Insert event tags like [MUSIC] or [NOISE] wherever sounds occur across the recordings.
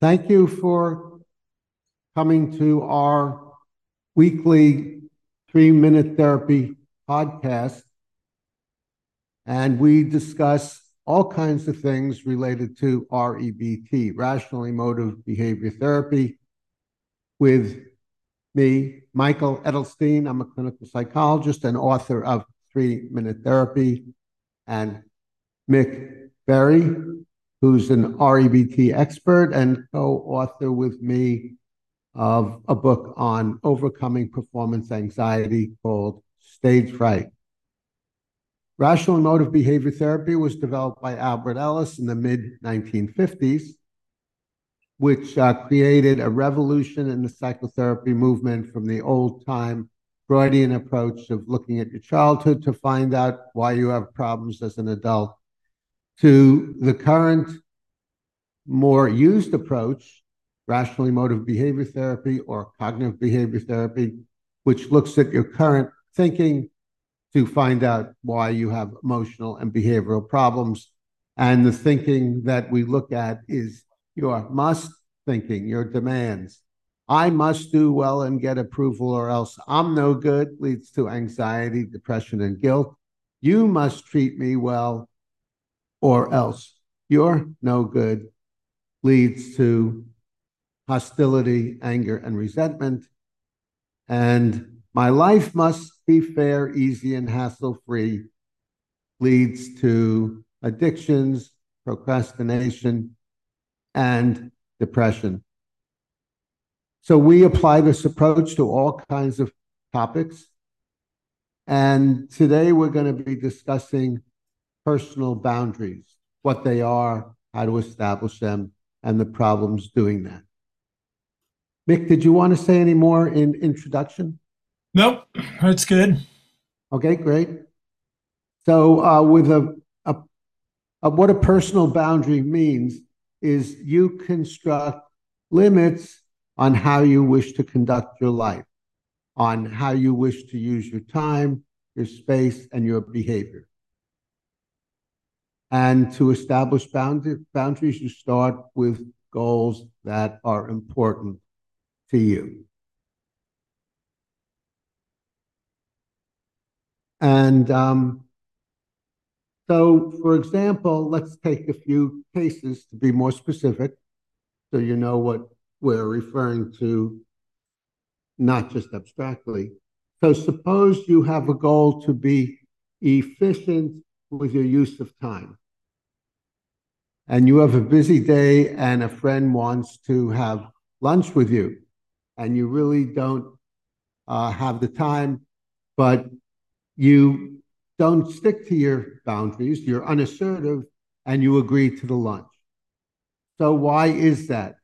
Thank you for coming to our weekly three-minute therapy podcast. And we discuss all kinds of things related to REBT, Rational Emotive Behavior Therapy, with me, Michael Edelstein. I'm a clinical psychologist and author of Three Minute Therapy, and Mick Berry, who's an REBT expert and co-author with me of a book on overcoming performance anxiety called Stage Fright. Rational emotive behavior therapy was developed by Albert Ellis in the mid 1950s, which uh, created a revolution in the psychotherapy movement from the old time Freudian approach of looking at your childhood to find out why you have problems as an adult to the current more used approach, rational emotive behavior therapy or cognitive behavior therapy, which looks at your current thinking to find out why you have emotional and behavioral problems. And the thinking that we look at is your must thinking, your demands. I must do well and get approval, or else I'm no good, leads to anxiety, depression, and guilt. You must treat me well, or else you're no good, leads to hostility, anger, and resentment. And my life must be fair, easy, and hassle free, leads to addictions, procrastination, and depression. So we apply this approach to all kinds of topics. And today we're going to be discussing personal boundaries, what they are, how to establish them, and the problems doing that. Mick, did you want to say any more in introduction? Nope, that's good. Okay, great. So, uh, with a, a, a, what a personal boundary means is you construct limits on how you wish to conduct your life, on how you wish to use your time, your space, and your behavior. And to establish boundaries, you start with goals that are important to you. And um, so, for example, let's take a few cases to be more specific so you know what we're referring to, not just abstractly. So, suppose you have a goal to be efficient with your use of time. And you have a busy day, and a friend wants to have lunch with you, and you really don't uh, have the time, but you don't stick to your boundaries, you're unassertive, and you agree to the lunch. So, why is that?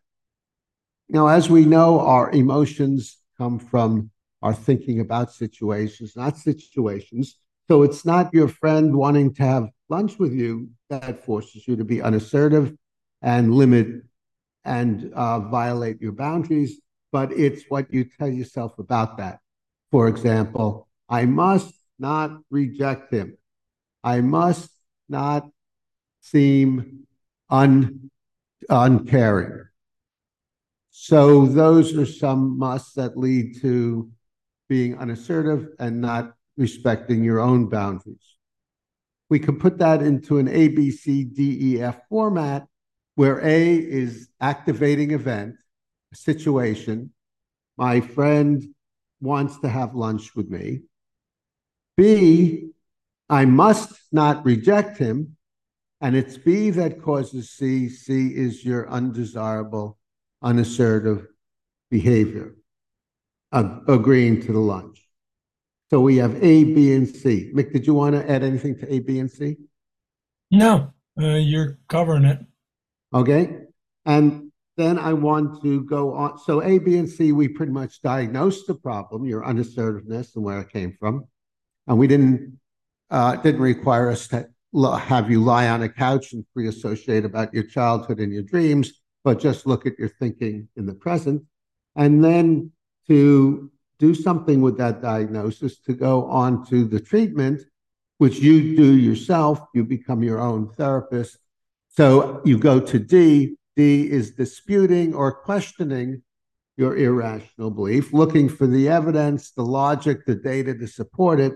Now, as we know, our emotions come from our thinking about situations, not situations. So it's not your friend wanting to have lunch with you that forces you to be unassertive and limit and uh, violate your boundaries, but it's what you tell yourself about that. For example, I must not reject him. I must not seem un, uncaring. So those are some musts that lead to being unassertive and not respecting your own boundaries. We can put that into an A, B, C, D, E, F format where A is activating event, situation. My friend wants to have lunch with me. B, I must not reject him. And it's B that causes C. C is your undesirable, unassertive behavior, uh, agreeing to the lunch. So we have A, B, and C. Mick, did you want to add anything to A, B, and C? No, uh, you're covering it. Okay. And then I want to go on. So A, B, and C, we pretty much diagnosed the problem, your unassertiveness and where it came from. And we didn't uh, didn't require us to have you lie on a couch and free associate about your childhood and your dreams, but just look at your thinking in the present. And then to do something with that diagnosis to go on to the treatment, which you do yourself. You become your own therapist. So you go to D, D is disputing or questioning your irrational belief, looking for the evidence, the logic, the data to support it.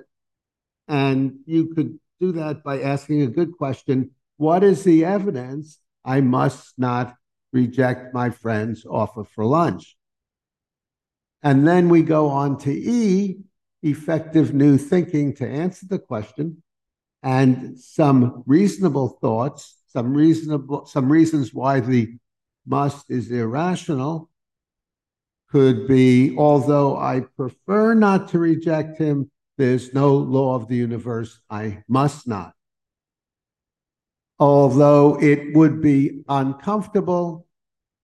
And you could do that by asking a good question What is the evidence I must not reject my friend's offer for lunch? And then we go on to E, effective new thinking to answer the question and some reasonable thoughts, some reasonable some reasons why the must is irrational could be although I prefer not to reject him, there's no law of the universe I must not. Although it would be uncomfortable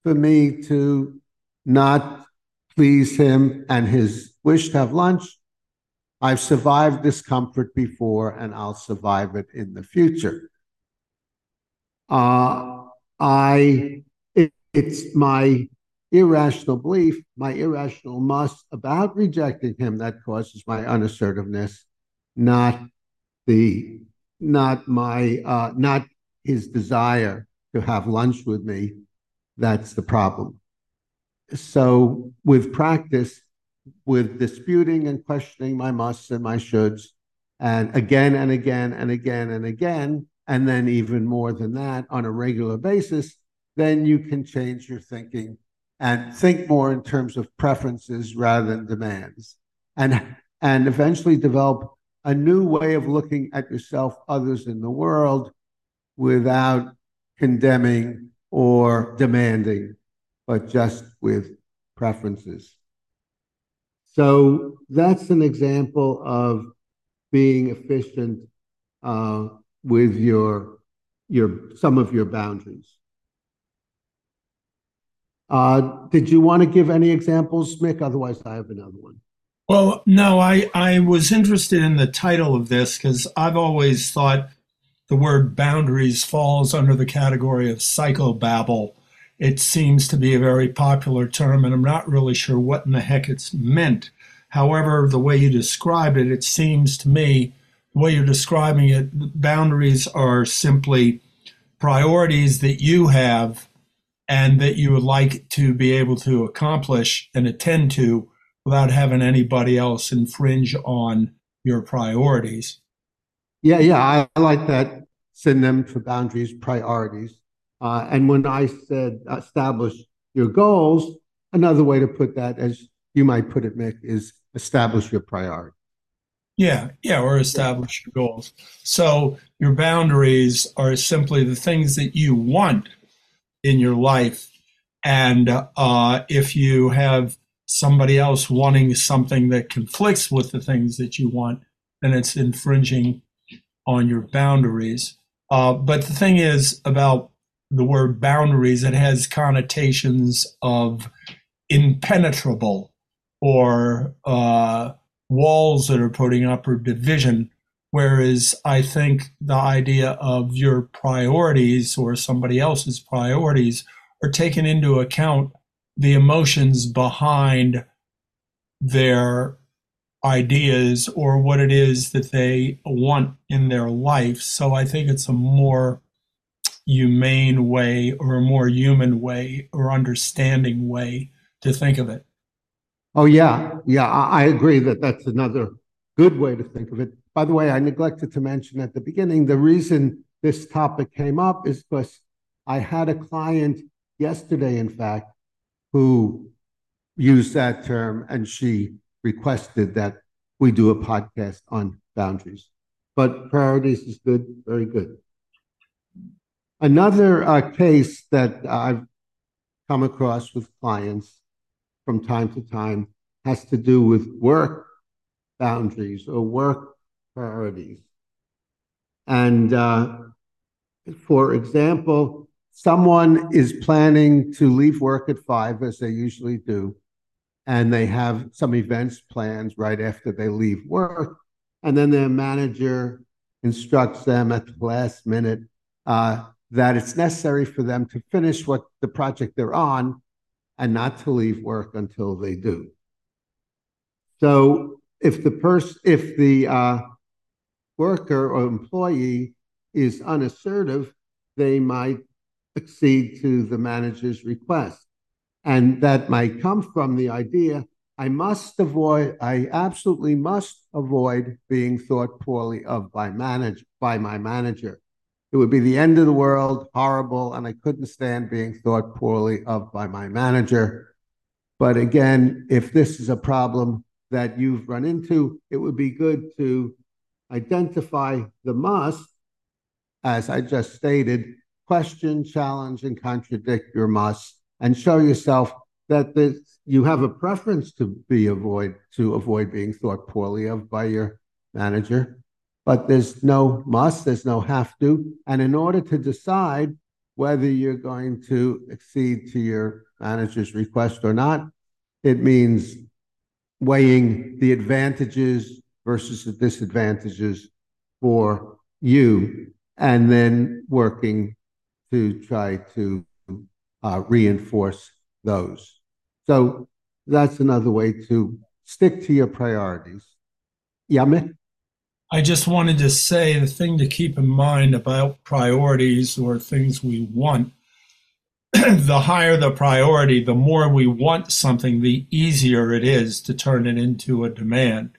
for me to not please him and his wish to have lunch, I've survived discomfort before and I'll survive it in the future. Uh, I, it, it's my irrational belief, my irrational must about rejecting him that causes my unassertiveness, not the, not my, uh, not his desire to have lunch with me. That's the problem. So with practice, with disputing and questioning my musts and my shoulds, and again and again and again and again, and then even more than that on a regular basis, then you can change your thinking and think more in terms of preferences rather than demands. And, and eventually develop a new way of looking at yourself, others in the world, without condemning or demanding, but just with preferences. So that's an example of being efficient uh, with your your some of your boundaries. Uh, did you want to give any examples, Mick? Otherwise, I have another one. Well, no, I, I was interested in the title of this because I've always thought the word boundaries falls under the category of psychobabble. It seems to be a very popular term, and I'm not really sure what in the heck it's meant. However, the way you describe it, it seems to me, the way you're describing it, boundaries are simply priorities that you have and that you would like to be able to accomplish and attend to without having anybody else infringe on your priorities. Yeah, yeah, I, I like that synonym for boundaries, priorities. Uh, and when I said establish your goals, another way to put that, as you might put it, Mick, is establish your priority. Yeah, yeah, or establish your goals. So your boundaries are simply the things that you want in your life. And uh, if you have somebody else wanting something that conflicts with the things that you want, then it's infringing on your boundaries. Uh, but the thing is about the word boundaries, it has connotations of impenetrable or uh, walls that are putting up or division. Whereas I think the idea of your priorities or somebody else's priorities are taken into account the emotions behind their ideas or what it is that they want in their life. So I think it's a more humane way or a more human way or understanding way to think of it. Oh, yeah. Yeah, I, agree that that's another good way to think of it. By the way, I neglected to mention at the beginning the reason this topic came up is because I had a client yesterday, in fact, who used that term and she requested that we do a podcast on boundaries. But priorities is good, very good. Another uh, case that I've come across with clients from time to time has to do with work boundaries or work priorities. And uh, for example, someone is planning to leave work at five, as they usually do, and they have some events planned right after they leave work. And then their manager instructs them at the last minute uh, that it's necessary for them to finish what the project they're on and not to leave work until they do. So if the person, if the uh, worker or employee is unassertive, they might accede to the manager's request. And that might come from the idea I must avoid, I absolutely must avoid being thought poorly of by manage by my manager. It would be the end of the world, horrible, and I couldn't stand being thought poorly of by my manager. But again, if this is a problem that you've run into, it would be good to identify the must, as I just stated, question, challenge, and contradict your must, and show yourself that this, you have a preference to be avoid to avoid being thought poorly of by your manager, but there's no must, there's no have to, and in order to decide whether you're going to accede to your manager's request or not, it means weighing the advantages versus the disadvantages for you, and then working to try to uh, reinforce those. So that's another way to stick to your priorities. Mick? I just wanted to say the thing to keep in mind about priorities or things we want. [CLEARS THROAT] the higher the priority, the more we want something, the easier it is to turn it into a demand.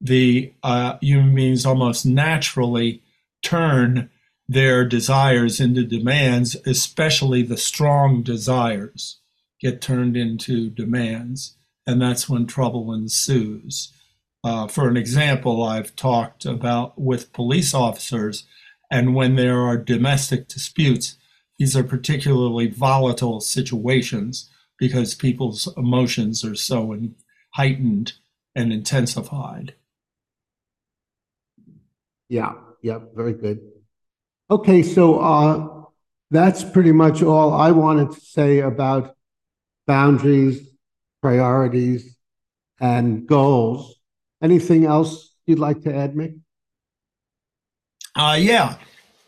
The uh, human beings almost naturally turn their desires into demands, especially the strong desires get turned into demands, and that's when trouble ensues. Uh, for an example, I've talked about with police officers, and when there are domestic disputes, these are particularly volatile situations because people's emotions are so in, heightened and intensified. Yeah, yeah, very good. Okay, so uh, that's pretty much all I wanted to say about boundaries, priorities, and goals. Anything else you'd like to add, Mick? Uh, yeah.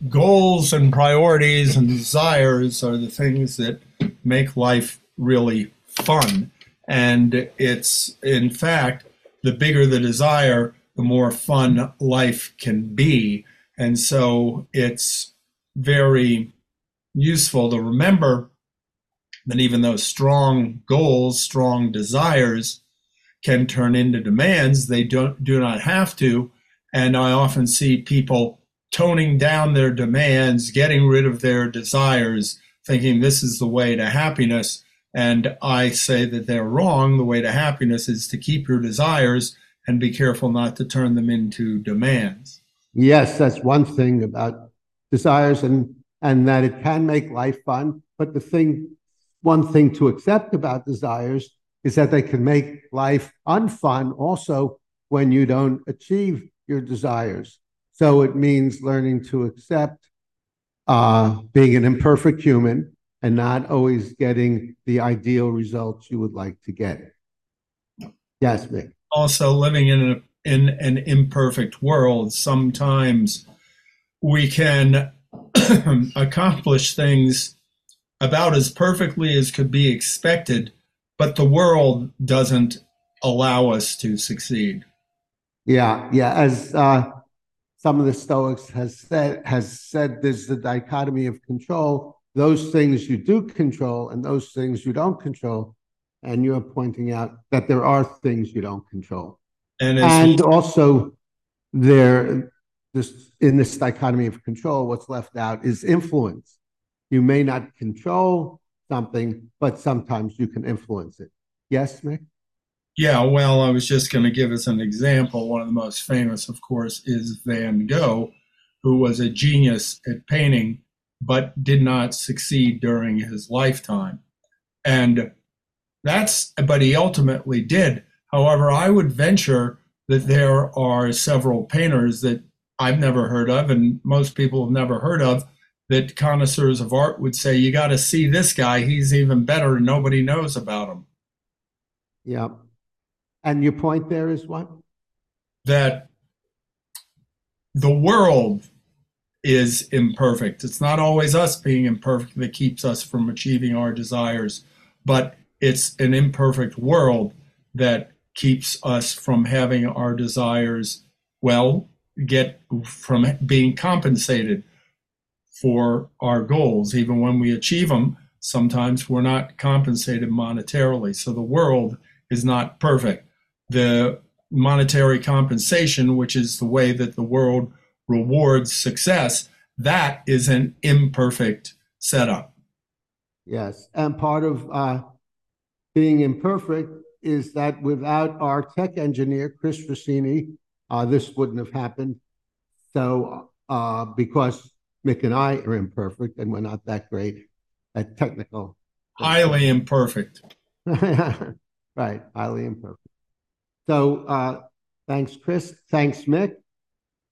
Goals and priorities and desires are the things that make life really fun. And it's, in fact, the bigger the desire, the more fun life can be. And so it's very useful to remember that even those strong goals, strong desires can turn into demands, they don't do not have to. And I often see people toning down their demands, getting rid of their desires, thinking this is the way to happiness. And I say that they're wrong. The way to happiness is to keep your desires and be careful not to turn them into demands. Yes, that's one thing about desires and and that it can make life fun. But the thing one thing to accept about desires is that they can make life unfun also when you don't achieve your desires. So it means learning to accept uh, being an imperfect human and not always getting the ideal results you would like to get. Yes, Mick. Also, living in, a, in an imperfect world, sometimes we can [CLEARS THROAT] accomplish things about as perfectly as could be expected, but the world doesn't allow us to succeed. Yeah, yeah. As uh, some of the Stoics has said, has said, there's the dichotomy of control. Those things you do control, and those things you don't control. And you're pointing out that there are things you don't control, and, and also there, this in this dichotomy of control, what's left out is influence. You may not control something, but sometimes you can influence it. Yes, Mick? Yeah, well, I was just going to give us an example. One of the most famous, of course, is Van Gogh, who was a genius at painting, but did not succeed during his lifetime. And that's, but he ultimately did. However, I would venture that there are several painters that I've never heard of, and most people have never heard of, that connoisseurs of art would say, you got to see this guy. He's even better and nobody knows about him. Yeah. And your point there is what? That the world is imperfect. It's not always us being imperfect that keeps us from achieving our desires, but it's an imperfect world that keeps us from having our desires, well, get from being compensated for our goals. Even when we achieve them, sometimes we're not compensated monetarily. So the world is not perfect. The monetary compensation, which is the way that the world rewards success, that is an imperfect setup. Yes, and part of uh, being imperfect is that without our tech engineer, Chris Rossini, uh, this wouldn't have happened. So, uh, because Mick and I are imperfect and we're not that great at technical. Highly imperfect. [LAUGHS] right, highly imperfect. So, uh, thanks, Chris. Thanks, Mick.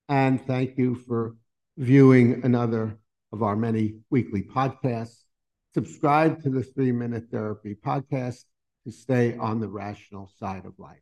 And thank you for viewing another of our many weekly podcasts. Subscribe to the Three Minute Therapy podcast to stay on the rational side of life.